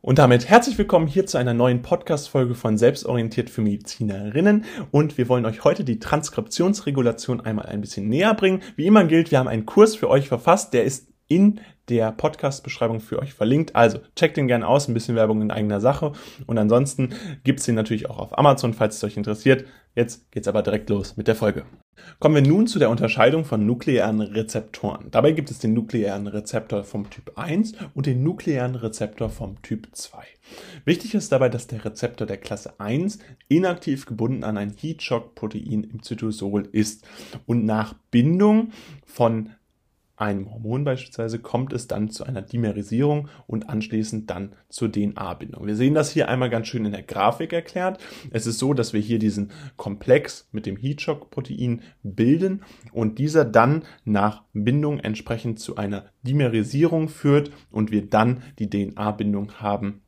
Und damit herzlich willkommen hier zu einer neuen Podcast-Folge von Selbstorientiert für Medizinerinnen. Und wir wollen euch heute die Transkriptionsregulation einmal ein bisschen näher bringen. Wie immer gilt, wir haben einen Kurs für euch verfasst, der ist in der Podcast-Beschreibung für euch verlinkt. Also checkt den gerne aus, ein bisschen Werbung in eigener Sache. Und ansonsten gibt's den natürlich auch auf Amazon, falls es euch interessiert. Jetzt geht's aber direkt los mit der Folge. Kommen wir nun zu der Unterscheidung von nuklearen Rezeptoren. Dabei gibt es den nuklearen Rezeptor vom Typ 1 und den nuklearen Rezeptor vom Typ 2. Wichtig ist dabei, dass der Rezeptor der Klasse 1 inaktiv gebunden an ein Heat-Shock-Protein im Zytosol ist und nach Bindung von einem Hormon beispielsweise kommt es dann zu einer Dimerisierung und anschließend dann zur DNA-Bindung. Wir sehen das hier einmal ganz schön in der Grafik erklärt. Es ist so, dass wir hier diesen Komplex mit dem Heatshock-Protein bilden und dieser dann nach Bindung entsprechend zu einer Dimerisierung führt und wir dann die DNA-Bindung haben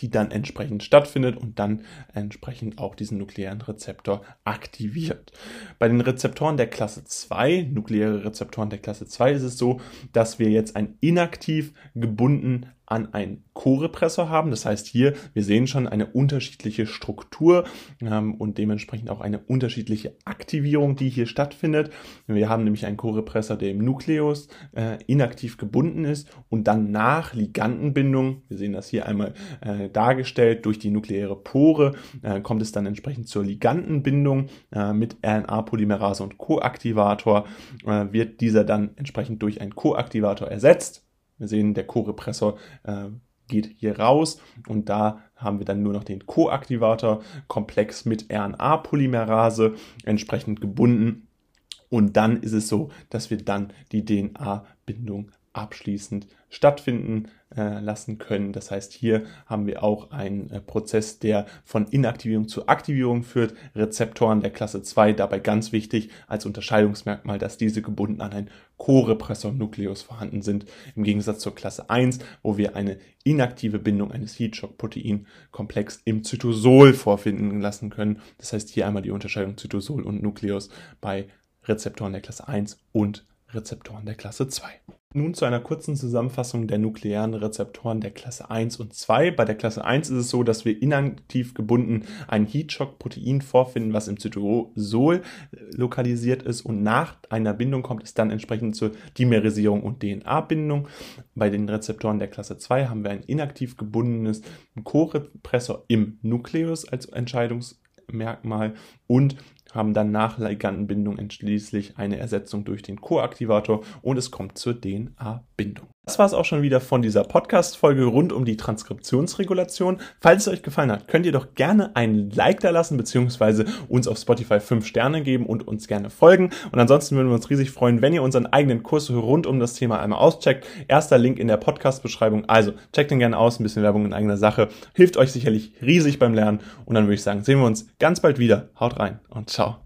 die dann entsprechend stattfindet und dann entsprechend auch diesen nuklearen Rezeptor aktiviert. Bei den Rezeptoren der Klasse 2, nukleare Rezeptoren der Klasse 2, ist es so, dass wir jetzt ein inaktiv gebunden an einen Co-Repressor haben. Das heißt hier, wir sehen schon eine unterschiedliche Struktur ähm, und dementsprechend auch eine unterschiedliche Aktivierung, die hier stattfindet. Wir haben nämlich einen Co-Repressor, der im Nukleus äh, inaktiv gebunden ist und dann nach Ligandenbindung, wir sehen das hier einmal äh, dargestellt, durch die nukleäre Pore äh, kommt es dann entsprechend zur Ligandenbindung äh, mit RNA-Polymerase und Koaktivator, äh, wird dieser dann entsprechend durch einen Koaktivator ersetzt wir sehen, der Co-Repressor äh, geht hier raus und da haben wir dann nur noch den Co-Aktivator-Komplex mit RNA-Polymerase entsprechend gebunden. Und dann ist es so, dass wir dann die DNA-Bindung abschließend stattfinden äh, lassen können. Das heißt, hier haben wir auch einen äh, Prozess, der von Inaktivierung zu Aktivierung führt. Rezeptoren der Klasse 2 dabei ganz wichtig als Unterscheidungsmerkmal, dass diese gebunden an ein Co-Repressor-Nukleus vorhanden sind, im Gegensatz zur Klasse 1, wo wir eine inaktive Bindung eines Heatshock-Protein-Komplex im Zytosol vorfinden lassen können. Das heißt, hier einmal die Unterscheidung Zytosol und Nukleus bei Rezeptoren der Klasse 1 und Rezeptoren der Klasse 2. Nun zu einer kurzen Zusammenfassung der nuklearen Rezeptoren der Klasse 1 und 2. Bei der Klasse 1 ist es so, dass wir inaktiv gebunden ein Heatshock-Protein vorfinden, was im Zytosol lokalisiert ist und nach einer Bindung kommt es dann entsprechend zur Dimerisierung und DNA-Bindung. Bei den Rezeptoren der Klasse 2 haben wir ein inaktiv gebundenes Co-Repressor im Nukleus als Entscheidungsmerkmal und haben dann nach Ligandenbindung entschließlich eine Ersetzung durch den Koaktivator und es kommt zur DNA-Bindung. Das war es auch schon wieder von dieser Podcast-Folge rund um die Transkriptionsregulation. Falls es euch gefallen hat, könnt ihr doch gerne ein Like da lassen, beziehungsweise uns auf Spotify 5 Sterne geben und uns gerne folgen. Und ansonsten würden wir uns riesig freuen, wenn ihr unseren eigenen Kurs rund um das Thema einmal auscheckt. Erster Link in der Podcast-Beschreibung. Also checkt den gerne aus, ein bisschen Werbung in eigener Sache. Hilft euch sicherlich riesig beim Lernen. Und dann würde ich sagen, sehen wir uns ganz bald wieder. Haut rein und ciao. well